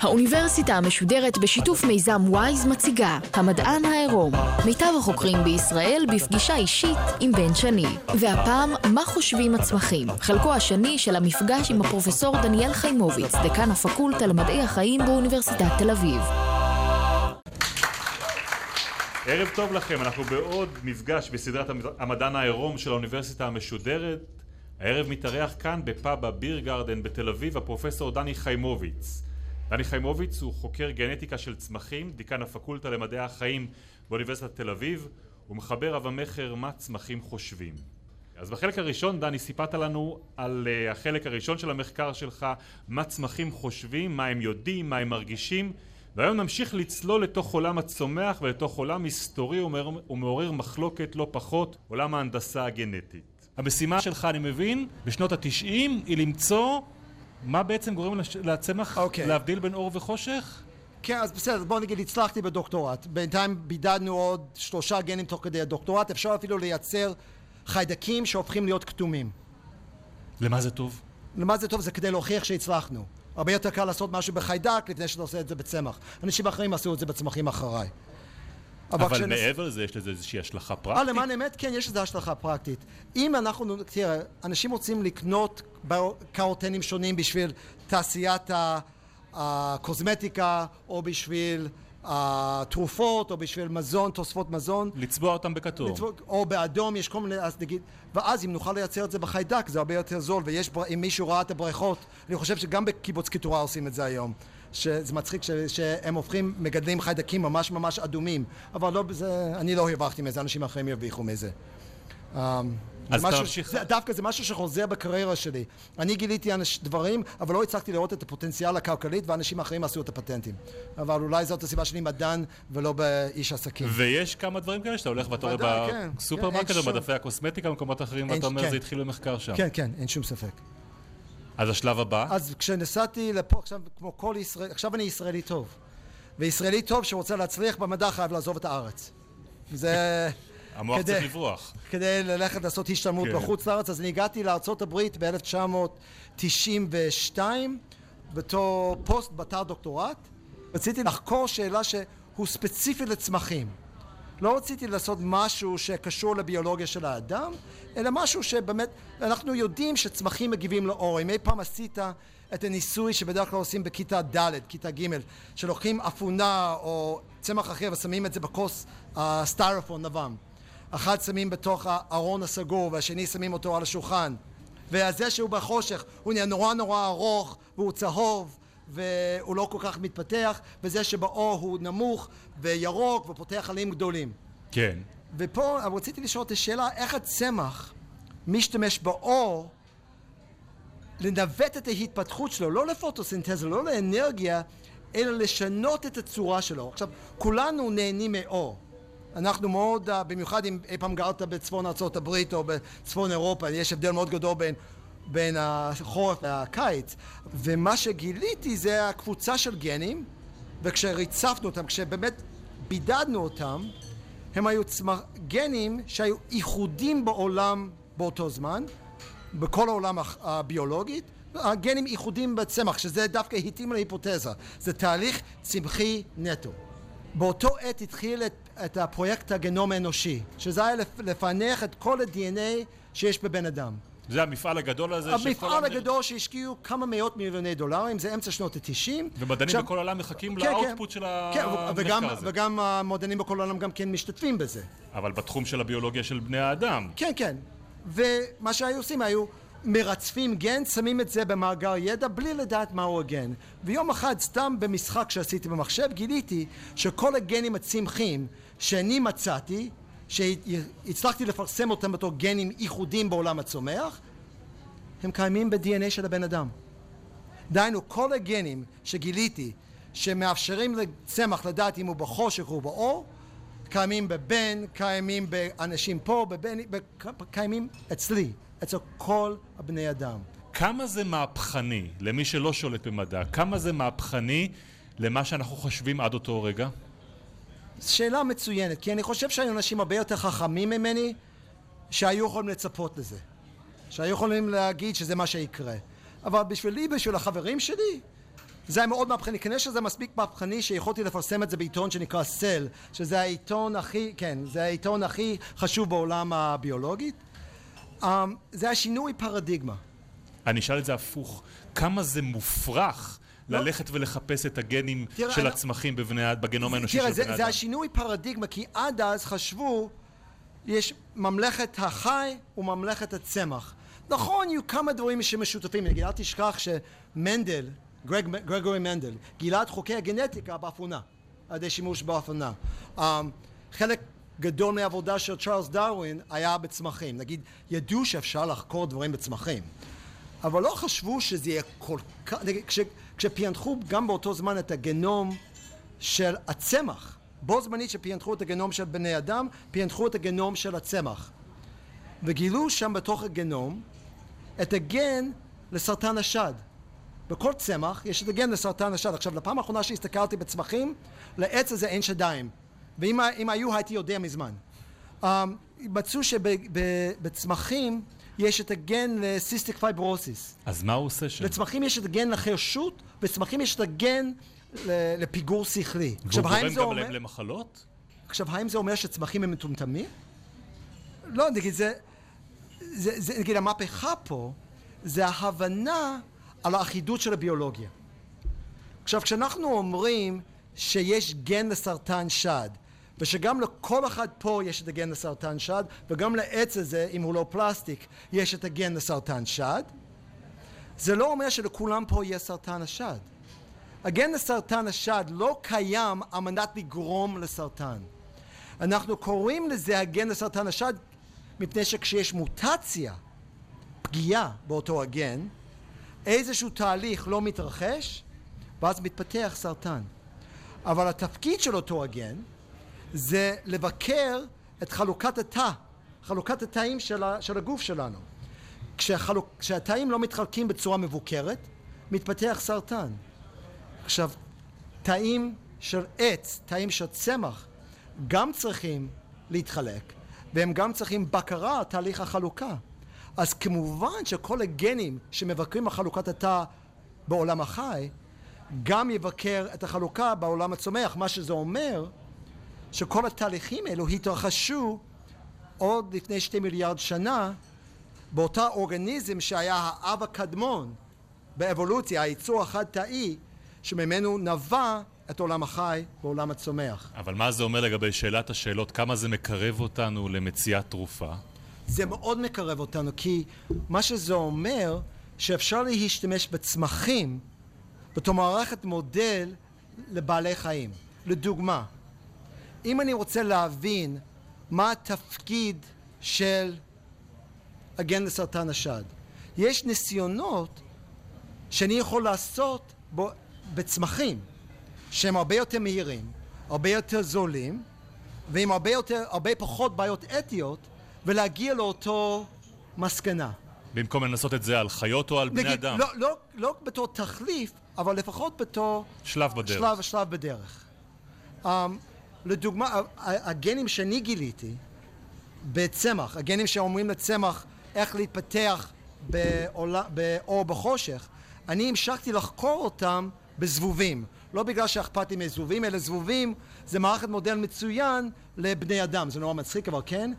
האוניברסיטה המשודרת בשיתוף מיזם וויז מציגה המדען העירום מיטב החוקרים בישראל בפגישה אישית עם בן שני. והפעם מה חושבים הצמחים? חלקו השני של המפגש עם הפרופסור דניאל חיימוביץ דקן הפקולטה למדעי החיים באוניברסיטת תל אביב. ערב טוב לכם, אנחנו בעוד מפגש בסדרת המדען העירום של האוניברסיטה המשודרת הערב מתארח כאן בפאב הביר גרדן בתל אביב הפרופסור דני חיימוביץ דני חיימוביץ הוא חוקר גנטיקה של צמחים, דיקן הפקולטה למדעי החיים באוניברסיטת תל אביב ומחבר רב המכר מה צמחים חושבים. אז בחלק הראשון דני סיפרת לנו על uh, החלק הראשון של המחקר שלך מה צמחים חושבים, מה הם יודעים, מה הם מרגישים והיום נמשיך לצלול לתוך עולם הצומח ולתוך עולם היסטורי ומעורר מחלוקת לא פחות, עולם ההנדסה הגנטית. המשימה שלך אני מבין בשנות התשעים היא למצוא מה בעצם גורם לצמח okay. אוקיי. להבדיל בין אור וחושך? כן, אז בסדר, בוא נגיד, הצלחתי בדוקטורט. בינתיים בידדנו עוד שלושה גנים תוך כדי הדוקטורט. אפשר אפילו לייצר חיידקים שהופכים להיות כתומים. למה זה טוב? למה זה טוב? זה כדי להוכיח שהצלחנו. הרבה יותר קל לעשות משהו בחיידק לפני שאתה עושה את זה בצמח. אנשים אחרים עשו את זה בצמחים אחריי. אבל, אבל כשנס... מעבר לזה יש לזה איזושהי השלכה פרקטית? אה, למען אמת, כן, יש לזה השלכה פרקטית. אם אנחנו, תראה, אנשים רוצים לקנות קרוטנים שונים בשביל תעשיית הקוסמטיקה, או בשביל התרופות, או בשביל מזון, תוספות מזון. לצבוע אותם בכתום. לצבוע, או באדום, יש כל מיני, אז נגיד, ואז אם נוכל לייצר את זה בחיידק, זה הרבה יותר זול, ויש, אם מישהו ראה את הבריכות, אני חושב שגם בקיבוץ קיטורה עושים את זה היום. שזה מצחיק ש, שהם הופכים, מגדלים חיידקים ממש ממש אדומים, אבל לא בזה, אני לא הרווחתי מזה, אנשים אחרים ירוויחו מזה. Um, אז משהו, תמשיך. זה, דווקא זה משהו שחוזר בקריירה שלי. אני גיליתי אנש, דברים, אבל לא הצלחתי לראות את הפוטנציאל הכלכלית, ואנשים אחרים עשו את הפטנטים. אבל אולי זאת הסיבה שאני מדען ולא באיש עסקים. ויש כמה דברים כאלה שאתה הולך ואתה רואה כן, בסופרמרקט כן, או בדפי הקוסמטיקה במקומות אחרים, ואתה אומר כן. זה התחיל במחקר שם. כן, כן, אין שום ספק. אז השלב הבא? אז כשנסעתי לפה, עכשיו, כמו כל ישראל, עכשיו אני ישראלי טוב. וישראלי טוב שרוצה להצליח במדע חייב לעזוב את הארץ. זה... המוח כדי, צריך לברוח. כדי ללכת לעשות השתלמות כן. בחוץ לארץ, אז אני הגעתי לארה"ב ב-1992 בתור פוסט בתר דוקטורט. רציתי לחקור שאלה שהוא ספציפי לצמחים. לא רציתי לעשות משהו שקשור לביולוגיה של האדם, אלא משהו שבאמת, אנחנו יודעים שצמחים מגיבים לאור. אם אי פעם עשית את הניסוי שבדרך כלל עושים בכיתה ד', כיתה ג', שלוקחים אפונה או צמח אחר ושמים את זה בכוס הסטיירפון לבן. אחד שמים בתוך הארון הסגור והשני שמים אותו על השולחן. וזה שהוא בחושך הוא נהיה נורא נורא ארוך והוא צהוב והוא לא כל כך מתפתח, וזה שבאור הוא נמוך וירוק ופותח עלים גדולים. כן. ופה רציתי לשאול את השאלה, איך הצמח משתמש באור לנווט את ההתפתחות שלו, לא לפוטוסינתזה, לא לאנרגיה, אלא לשנות את הצורה שלו. עכשיו, כולנו נהנים מאור. אנחנו מאוד, במיוחד אם אי פעם גרת בצפון ארה"ב או בצפון אירופה, יש הבדל מאוד גדול בין בין החורף והקיץ, ומה שגיליתי זה הקבוצה של גנים, וכשריצפנו אותם, כשבאמת בידדנו אותם, הם היו צמח... גנים שהיו ייחודים בעולם באותו זמן, בכל העולם הביולוגית, הגנים ייחודים בצמח, שזה דווקא התאים להיפותזה, זה תהליך צמחי נטו. באותו עת התחיל את, את הפרויקט הגנום האנושי, שזה היה לפענח את כל ה-DNA שיש בבן אדם. זה המפעל הגדול הזה המפעל הגדול שהשקיעו כמה מאות מיליוני דולרים, זה אמצע שנות התשעים. ומדענים עכשיו, בכל העולם מחכים כן, לאוטפוט כן, של כן, המחקר וגם, הזה. וגם המדענים בכל העולם גם כן משתתפים בזה. אבל בתחום של הביולוגיה של בני האדם. כן, כן. ומה שהיו עושים, היו מרצפים גן, שמים את זה במאגר ידע בלי לדעת מהו הגן. ויום אחד, סתם במשחק שעשיתי במחשב, גיליתי שכל הגנים הצמחיים שאני מצאתי, שהצלחתי לפרסם אותם בתור גנים ייחודים בעולם הצומח, הם קיימים ב-DNA של הבן אדם. דהיינו, כל הגנים שגיליתי שמאפשרים לצמח לדעת אם הוא בחושך או באור, קיימים בבן, קיימים באנשים פה, בבן, קיימים אצלי, אצל כל הבני אדם. כמה זה מהפכני, למי שלא שולט במדע, כמה זה מהפכני למה שאנחנו חושבים עד אותו רגע? שאלה מצוינת, כי אני חושב שהיו אנשים הרבה יותר חכמים ממני שהיו יכולים לצפות לזה. שהיו יכולים להגיד שזה מה שיקרה. אבל בשבילי, בשביל החברים שלי, זה היה מאוד מהפכני. כנראה שזה מספיק מהפכני שיכולתי לפרסם את זה בעיתון שנקרא סל, שזה העיתון הכי, כן, זה העיתון הכי חשוב בעולם הביולוגית. Um, זה היה שינוי פרדיגמה. אני אשאל את זה הפוך. כמה זה מופרך לא. ללכת ולחפש את הגנים תראה, של אני... הצמחים בבני, בגנום האנושי של בני אדם? תראה, זה השינוי פרדיגמה, כי עד אז חשבו, יש ממלכת החי וממלכת הצמח. נכון, יהיו כמה דברים שמשותפים. נגיד, אל תשכח שמנדל, גרג, גרגורי מנדל, גילה את חוקי הגנטיקה באפונה, על ידי שימוש באפונה. Um, חלק גדול מהעבודה של צ'ארלס דרווין היה בצמחים. נגיד, ידעו שאפשר לחקור דברים בצמחים, אבל לא חשבו שזה יהיה כל כך... נגיד, כש, כשפענחו גם באותו זמן את הגנום של הצמח, בו זמנית שפענחו את הגנום של בני אדם, פענחו את הגנום של הצמח. וגילו שם בתוך הגנום את הגן לסרטן השד. בכל צמח יש את הגן לסרטן השד. עכשיו, לפעם האחרונה שהסתכלתי בצמחים, לעץ הזה אין שדיים. ואם היו הייתי יודע מזמן. Um, מצאו שבצמחים יש את הגן ל cystic fibrosis. אז מה הוא עושה שם? בצמחים יש את הגן לחרשות, בצמחים יש את הגן לפיגור שכלי. והוא גורם גם אומר... למחלות? עכשיו, האם זה אומר שצמחים הם מטומטמים? לא, נגיד, זה, זה, זה, נגיד, המהפכה פה זה ההבנה על האחידות של הביולוגיה. עכשיו, כשאנחנו אומרים שיש גן לסרטן שד, ושגם לכל אחד פה יש את הגן לסרטן שד, וגם לעץ הזה, אם הוא לא פלסטיק, יש את הגן לסרטן שד, זה לא אומר שלכולם פה יהיה סרטן השד. הגן לסרטן השד לא קיים על מנת לגרום לסרטן. אנחנו קוראים לזה הגן לסרטן השד מפני שכשיש מוטציה, פגיעה באותו הגן, איזשהו תהליך לא מתרחש, ואז מתפתח סרטן. אבל התפקיד של אותו הגן זה לבקר את חלוקת התא, חלוקת התאים של, ה, של הגוף שלנו. כשהחלוק, כשהתאים לא מתחלקים בצורה מבוקרת, מתפתח סרטן. עכשיו, תאים של עץ, תאים של צמח, גם צריכים להתחלק, והם גם צריכים בקרה על תהליך החלוקה. אז כמובן שכל הגנים שמבקרים על חלוקת התא בעולם החי, גם יבקר את החלוקה בעולם הצומח, מה שזה אומר שכל התהליכים האלו התרחשו עוד לפני שתי מיליארד שנה באותה אורגניזם שהיה האב הקדמון באבולוציה, היצור החד-תאי שממנו נבע את עולם החי ועולם הצומח. אבל מה זה אומר לגבי שאלת השאלות? כמה זה מקרב אותנו למציאת תרופה? זה מאוד מקרב אותנו, כי מה שזה אומר, שאפשר להשתמש בצמחים בתור מערכת מודל לבעלי חיים. לדוגמה, אם אני רוצה להבין מה התפקיד של הגן לסרטן השד, יש ניסיונות שאני יכול לעשות בו, בצמחים שהם הרבה יותר מהירים, הרבה יותר זולים ועם הרבה, יותר, הרבה פחות בעיות אתיות ולהגיע לאותו מסקנה. במקום לנסות את זה על חיות או על נגיד, בני אדם? לא, לא, לא בתור תחליף, אבל לפחות בתור... שלב בדרך. שלב, שלב בדרך. Um, לדוגמה, הגנים שאני גיליתי בצמח, הגנים שאומרים לצמח איך להתפתח באור בחושך, אני המשכתי לחקור אותם בזבובים. לא בגלל שאכפת לי מזבובים, אלא זבובים זה מערכת מודל מצוין לבני אדם. זה נורא מצחיק, אבל כן.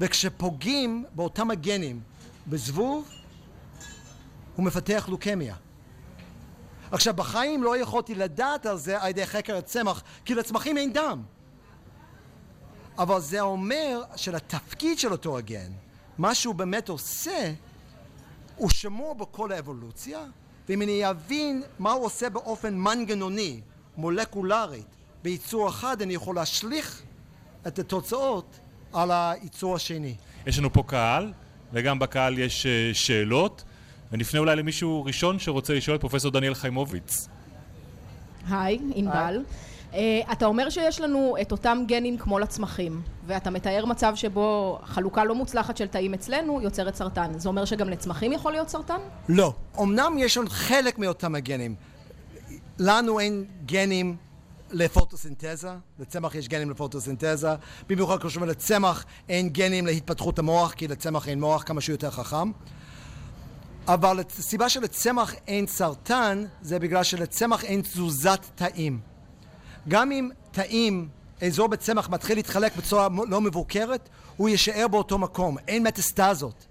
וכשפוגעים באותם הגנים בזבוב, הוא מפתח לוקמיה. עכשיו, בחיים לא יכולתי לדעת על זה על ידי חקר הצמח, כי לצמחים אין דם. אבל זה אומר שלתפקיד של אותו הגן, מה שהוא באמת עושה, הוא שמור בכל האבולוציה, ואם אני אבין מה הוא עושה באופן מנגנוני, מולקולרית, ביצור אחד, אני יכול להשליך את התוצאות על היצור השני. יש לנו פה קהל, וגם בקהל יש אה, שאלות. ונפנה אולי למישהו ראשון שרוצה לשאול את פרופסור דניאל חיימוביץ. היי, ענבל. Uh, אתה אומר שיש לנו את אותם גנים כמו לצמחים, ואתה מתאר מצב שבו חלוקה לא מוצלחת של תאים אצלנו יוצרת סרטן. זה אומר שגם לצמחים יכול להיות סרטן? לא. אמנם יש לנו חלק מאותם הגנים. לנו אין גנים לפוטוסינתזה, לצמח יש גנים לפוטוסינתזה, במיוחד כשאומרים לצמח אין גנים להתפתחות המוח, כי לצמח אין מוח כמה שהוא יותר חכם. אבל הסיבה שלצמח אין סרטן זה בגלל שלצמח אין תזוזת תאים. גם אם תאים, אזור בצמח מתחיל להתחלק בצורה לא מבוקרת, הוא יישאר באותו מקום, אין מטסטזות,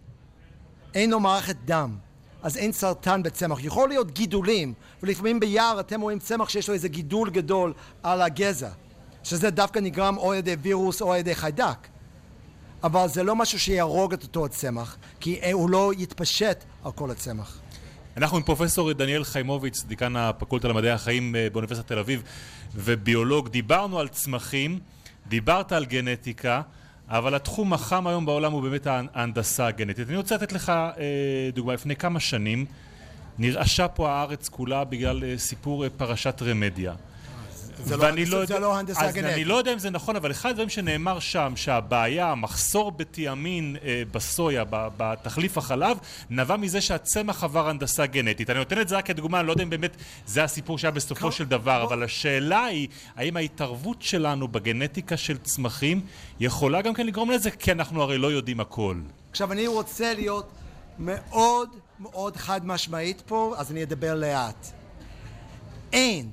אין לו מערכת דם. אז אין סרטן בצמח. יכול להיות גידולים, ולפעמים ביער אתם רואים צמח שיש לו איזה גידול גדול על הגזע, שזה דווקא נגרם או על ידי וירוס או על ידי חיידק. אבל זה לא משהו שיהרוג את אותו הצמח, כי הוא לא יתפשט על כל הצמח. אנחנו עם פרופסור דניאל חיימוביץ, דיקן הפקולטה למדעי החיים אה, באוניברסיטת תל אביב וביולוג. דיברנו על צמחים, דיברת על גנטיקה, אבל התחום החם היום בעולם הוא באמת ההנדסה הגנטית. אני רוצה לתת לך אה, דוגמה. לפני כמה שנים נרעשה פה הארץ כולה בגלל אה, סיפור פרשת רמדיה. זה לא, לא, זה לא הנדסה גנטית. אז אני לא יודע אם זה נכון, אבל אחד הדברים שנאמר שם, שהבעיה, המחסור בתיאמין אה, בסויה, בתחליף החלב, נבע מזה שהצמח עבר הנדסה גנטית. אני נותן את זה רק כדוגמה, אני לא יודע אם באמת זה הסיפור שהיה בסופו של דבר, אבל השאלה היא, האם ההתערבות שלנו בגנטיקה של צמחים יכולה גם כן לגרום לזה? כי אנחנו הרי לא יודעים הכל. עכשיו, אני רוצה להיות מאוד מאוד חד משמעית פה, אז אני אדבר לאט. אין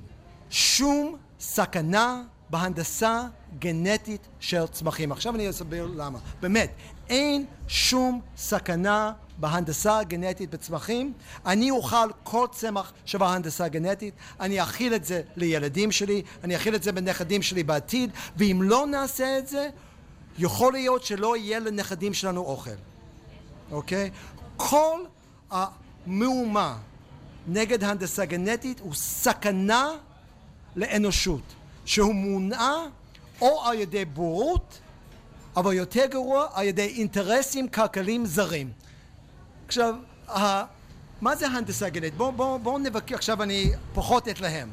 שום סכנה בהנדסה גנטית של צמחים. עכשיו אני אסביר למה. באמת, אין שום סכנה בהנדסה גנטית בצמחים. אני אוכל כל צמח שווה הנדסה גנטית, אני אכיל את זה לילדים שלי, אני אכיל את זה בנכדים שלי בעתיד, ואם לא נעשה את זה, יכול להיות שלא יהיה לנכדים שלנו אוכל, אוקיי? כל המהומה נגד הנדסה גנטית הוא סכנה לאנושות, שהוא מונע או על ידי בורות, אבל יותר גרוע, על ידי אינטרסים כלכליים זרים. עכשיו, מה זה הנדסה גנטית? בואו בוא, בוא נבקר, עכשיו אני פחות אתלהם.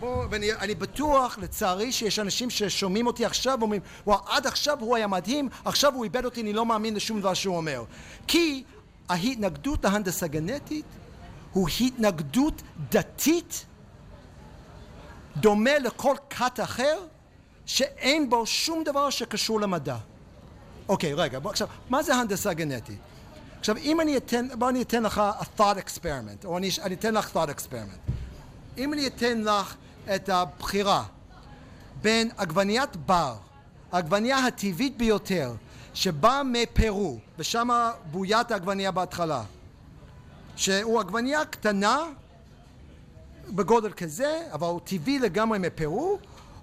בוא, ואני אני בטוח, לצערי, שיש אנשים ששומעים אותי עכשיו ואומרים, וואו, עד עכשיו הוא היה מדהים, עכשיו הוא איבד אותי, אני לא מאמין לשום דבר שהוא אומר. כי ההתנגדות להנדסה גנטית הוא התנגדות דתית דומה לכל כת אחר שאין בו שום דבר שקשור למדע. אוקיי, רגע, בוא, עכשיו, מה זה הנדסה גנטית? עכשיו, אם אני אתן, בוא אני אתן לך a thought experiment, או אני, אני אתן לך thought experiment. אם אני אתן לך את הבחירה בין עגבניית בר, העגבנייה הטבעית ביותר, שבאה מפרו, ושם בוית העגבנייה בהתחלה, שהוא עגבנייה קטנה בגודל כזה, אבל הוא טבעי לגמרי מפרו,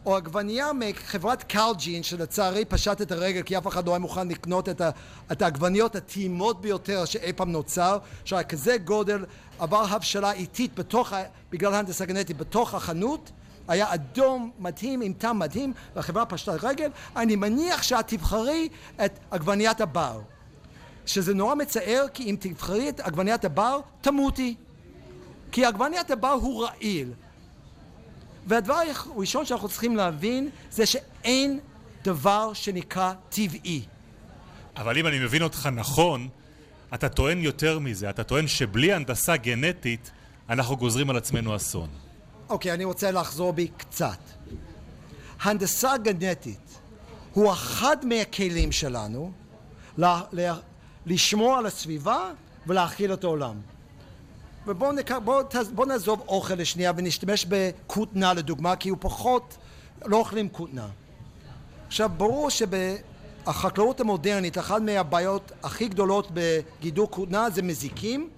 או עגבנייה מחברת קלג'ין שלצערי פשט את הרגל כי אף אחד לא היה מוכן לקנות את, ה, את העגבניות הטעימות ביותר שאי פעם נוצר שהיה כזה גודל עבר הבשלה איטית בתוך, בגלל הנדסה גנטית בתוך החנות. היה אדום מדהים עם טעם מדהים והחברה פשטה את הרגל. אני מניח שאת תבחרי את עגבניית הבר. שזה נורא מצער כי אם תבחרי את עגבניית הבר תמותי כי עגבניית הבר הוא רעיל. והדבר הראשון שאנחנו צריכים להבין זה שאין דבר שנקרא טבעי. אבל אם אני מבין אותך נכון, אתה טוען יותר מזה, אתה טוען שבלי הנדסה גנטית אנחנו גוזרים על עצמנו אסון. אוקיי, okay, אני רוצה לחזור בי קצת. הנדסה גנטית הוא אחד מהכלים שלנו לשמור על הסביבה ולהכיל את העולם. ובואו נק... בוא, בוא נעזוב אוכל לשנייה ונשתמש בכותנה לדוגמה, כי הוא פחות, לא אוכלים כותנה. עכשיו, ברור שבחקלאות המודרנית, אחת מהבעיות הכי גדולות בגידול כותנה זה מזיקים.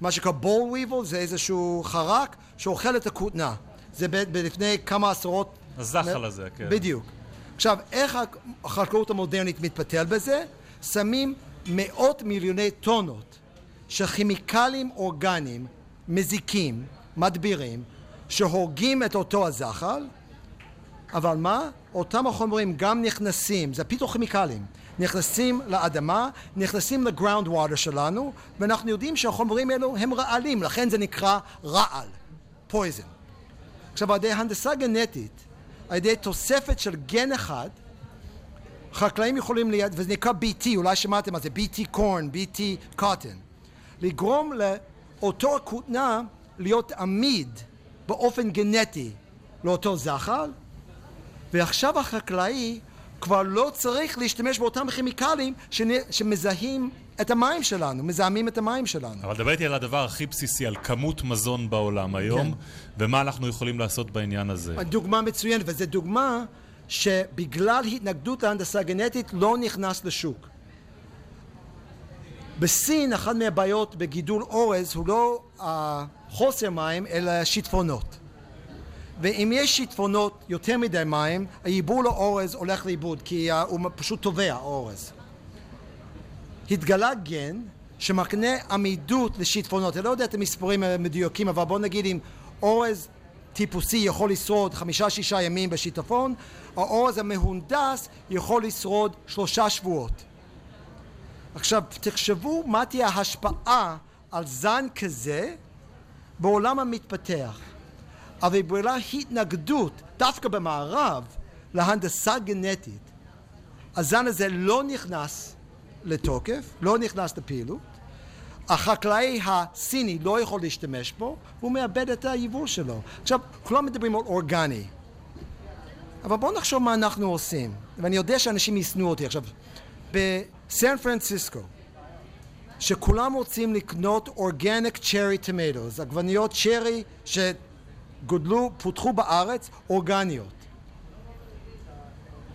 מה שנקרא בול וויבל, זה איזשהו חרק שאוכל את הכותנה. זה ב- ב- לפני כמה עשרות... הזחל הזה, כן. בדיוק. עכשיו, איך החקלאות המודרנית מתפתל בזה? שמים מאות מיליוני טונות של כימיקלים אורגניים מזיקים, מדבירים, שהורגים את אותו הזחל, אבל מה? אותם החומרים גם נכנסים, זה פיתוכימיקלים, נכנסים לאדמה, נכנסים לגראונד ווטר שלנו, ואנחנו יודעים שהחומרים האלו הם רעלים, לכן זה נקרא רעל, פויזן. עכשיו, על ידי הנדסה גנטית, על ידי תוספת של גן אחד, חקלאים יכולים, להיות, וזה נקרא BT, אולי שמעתם מה זה, BT corn, BT cotton, לגרום לאותו כותנה להיות עמיד באופן גנטי לאותו זחל, ועכשיו החקלאי כבר לא צריך להשתמש באותם כימיקלים שמזהים את המים שלנו, מזהמים את המים שלנו. אבל דבר איתי על הדבר הכי בסיסי, על כמות מזון בעולם היום, כן. ומה אנחנו יכולים לעשות בעניין הזה. דוגמה מצוינת, וזו דוגמה שבגלל התנגדות להנדסה גנטית לא נכנס לשוק. בסין אחת מהבעיות בגידול אורז הוא לא חוסר מים אלא שיטפונות. ואם יש שיטפונות יותר מדי מים, היבול לאורז הולך לאיבוד כי הוא פשוט טובע אורז. התגלה גן שמקנה עמידות לשיטפונות. אני לא יודע את המספרים המדויקים, אבל בוא נגיד אם אורז טיפוסי יכול לשרוד חמישה-שישה ימים בשיטפון, האורז המהונדס יכול לשרוד שלושה שבועות. עכשיו, תחשבו מה תהיה ההשפעה על זן כזה בעולם המתפתח. אבל בגלל התנגדות, דווקא במערב, להנדסה גנטית, הזן הזה לא נכנס לתוקף, לא נכנס לפעילות, החקלאי הסיני לא יכול להשתמש בו, והוא מאבד את היבול שלו. עכשיו, כולם מדברים על אורגני, אבל בואו נחשוב מה אנחנו עושים, ואני יודע שאנשים ישנאו אותי. עכשיו, בסן פרנסיסקו, שכולם רוצים לקנות אורגניק צ'רי טומטוס, עגבניות צ'רי שגודלו, פותחו בארץ, אורגניות.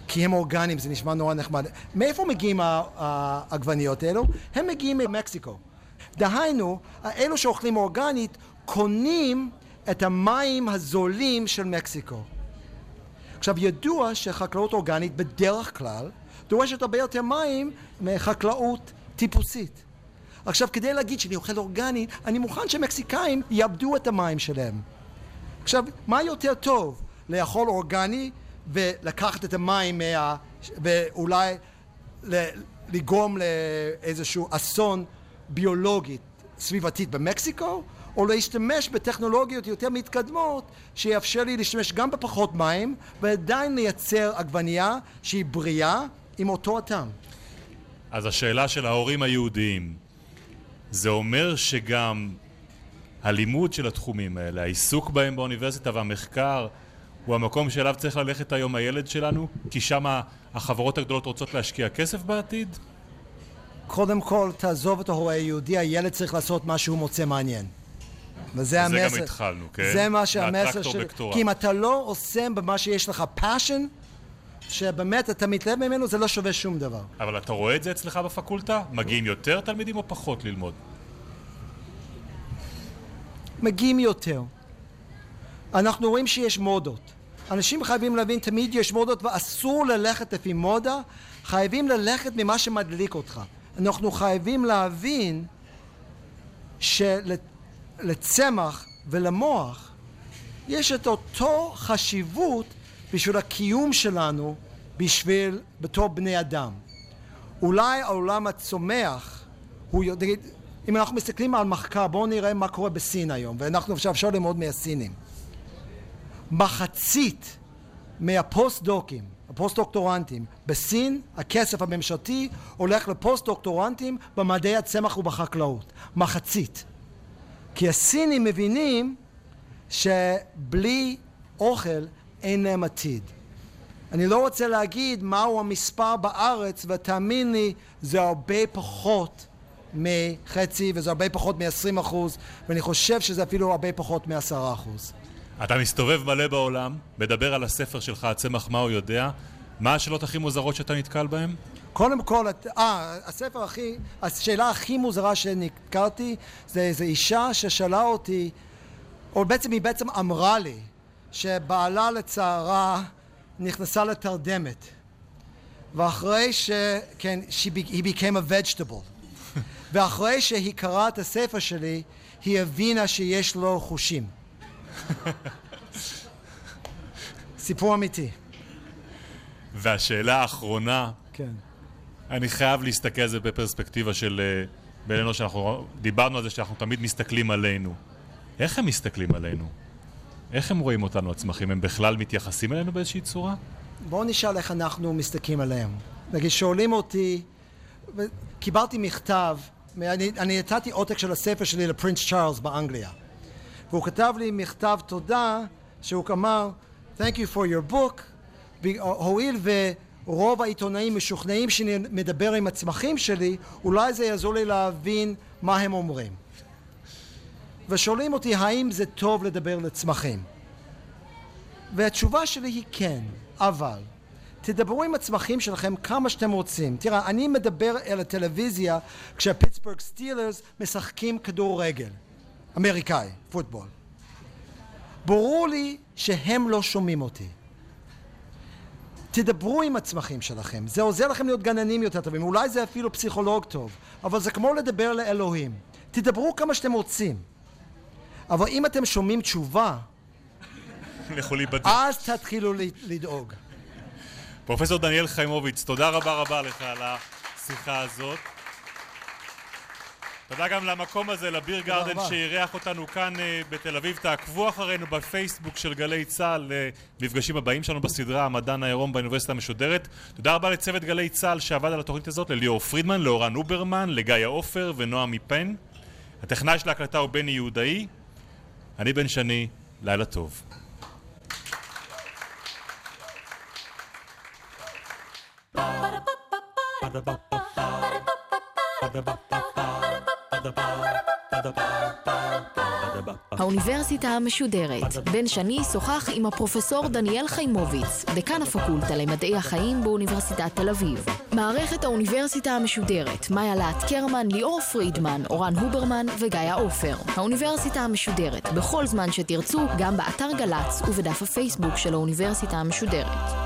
כי הם אורגניים, זה נשמע נורא נחמד. מאיפה מגיעים העגבניות האלו? הם מגיעים ממקסיקו. דהיינו, אלו שאוכלים אורגנית קונים את המים הזולים של מקסיקו. עכשיו, ידוע שחקלאות אורגנית בדרך כלל דורשת הרבה יותר מים מחקלאות טיפוסית. עכשיו, כדי להגיד שאני אוכל אורגנית, אני מוכן שמקסיקאים יאבדו את המים שלהם. עכשיו, מה יותר טוב? לאכול אורגני ולקחת את המים מה... ואולי לגרום לאיזשהו אסון ביולוגית סביבתית במקסיקו, או להשתמש בטכנולוגיות יותר מתקדמות שיאפשר לי להשתמש גם בפחות מים ועדיין לייצר עגבנייה שהיא בריאה עם אותו הטעם. אז השאלה של ההורים היהודיים, זה אומר שגם הלימוד של התחומים האלה, העיסוק בהם באוניברסיטה והמחקר הוא המקום שאליו צריך ללכת היום הילד שלנו? כי שם החברות הגדולות רוצות להשקיע כסף בעתיד? קודם כל, תעזוב את ההורה היהודי, הילד צריך לעשות מה שהוא מוצא מעניין. וזה המסר. זה גם התחלנו, כן? זה מה שהמסר של... כי אם אתה לא עושה במה שיש לך passion, שבאמת אתה מתלהב ממנו, זה לא שווה שום דבר. אבל אתה רואה את זה אצלך בפקולטה? מגיעים יותר תלמידים או פחות ללמוד? מגיעים יותר. אנחנו רואים שיש מודות. אנשים חייבים להבין, תמיד יש מודות ואסור ללכת לפי מודה, חייבים ללכת ממה שמדליק אותך. אנחנו חייבים להבין שלצמח ולמוח יש את אותו חשיבות בשביל הקיום שלנו בשביל בתור בני אדם. אולי העולם הצומח הוא, נגיד, אם אנחנו מסתכלים על מחקר, בואו נראה מה קורה בסין היום, ואנחנו עכשיו אפשר ללמוד מהסינים. מחצית מהפוסט-דוקים, הפוסט-דוקטורנטים, בסין הכסף הממשלתי הולך לפוסט-דוקטורנטים במדעי הצמח ובחקלאות. מחצית. כי הסינים מבינים שבלי אוכל אין להם עתיד. אני לא רוצה להגיד מהו המספר בארץ, ותאמין לי, זה הרבה פחות מחצי, וזה הרבה פחות מ-20 אחוז, ואני חושב שזה אפילו הרבה פחות מ-10 אחוז. אתה מסתובב מלא בעולם, מדבר על הספר שלך, הצמח מה הוא יודע. מה השאלות הכי מוזרות שאתה נתקל בהן? קודם כל, אה, הספר הכי, השאלה הכי מוזרה שנתקלתי זה איזו אישה ששאלה אותי, או בעצם היא בעצם אמרה לי, שבעלה לצערה נכנסה לתרדמת. ואחרי ש... כן, she be, he became a vegetable. ואחרי שהיא קראה את הספר שלי, היא הבינה שיש לו חושים. סיפור אמיתי. והשאלה האחרונה, כן. אני חייב להסתכל על זה בפרספקטיבה של אה, בינינו, שאנחנו דיברנו על זה שאנחנו תמיד מסתכלים עלינו. איך הם מסתכלים עלינו? איך הם רואים אותנו הצמחים? הם בכלל מתייחסים אלינו באיזושהי צורה? בואו נשאל איך אנחנו מסתכלים עליהם. נגיד, שואלים אותי, קיבלתי מכתב, אני, נתתי עותק של הספר שלי לפרינס צ'ארלס באנגליה, והוא כתב לי מכתב תודה, שהוא אמר, Thank you for your book, הואיל ורוב העיתונאים משוכנעים שאני מדבר עם הצמחים שלי, אולי זה יעזור לי להבין מה הם אומרים. ושואלים אותי האם זה טוב לדבר לצמחים. והתשובה שלי היא כן, אבל תדברו עם הצמחים שלכם כמה שאתם רוצים. תראה, אני מדבר אל הטלוויזיה כשהפיטסבורג סטילרס משחקים כדורגל, אמריקאי, פוטבול. ברור לי שהם לא שומעים אותי. תדברו עם הצמחים שלכם, זה עוזר לכם להיות גננים יותר טובים, אולי זה אפילו פסיכולוג טוב, אבל זה כמו לדבר לאלוהים. תדברו כמה שאתם רוצים, אבל אם אתם שומעים תשובה, לכו להיבדק. אז תתחילו לדאוג. פרופסור דניאל חיימוביץ, תודה רבה רבה לך על השיחה הזאת. תודה גם למקום הזה, לביר גרדן שאירח אותנו כאן uh, בתל אביב. תעקבו אחרינו בפייסבוק של גלי צה"ל למפגשים הבאים שלנו בסדרה המדען העירום באוניברסיטה המשודרת. תודה רבה לצוות גלי צה"ל שעבד על התוכנית הזאת, לליאור פרידמן, לאורן אוברמן, לגיא עופר ונועם מפן. הטכנאי של ההקלטה הוא בני יהודאי. אני בן שני, לילה טוב. האוניברסיטה המשודרת. בן שני שוחח עם הפרופסור דניאל חיימוביץ, דקן הפקולטה למדעי החיים באוניברסיטת תל אביב. מערכת האוניברסיטה המשודרת, מאיה להט קרמן, ליאור פרידמן, אורן הוברמן וגיא עופר. האוניברסיטה המשודרת, בכל זמן שתרצו, גם באתר גל"צ ובדף הפייסבוק של האוניברסיטה המשודרת.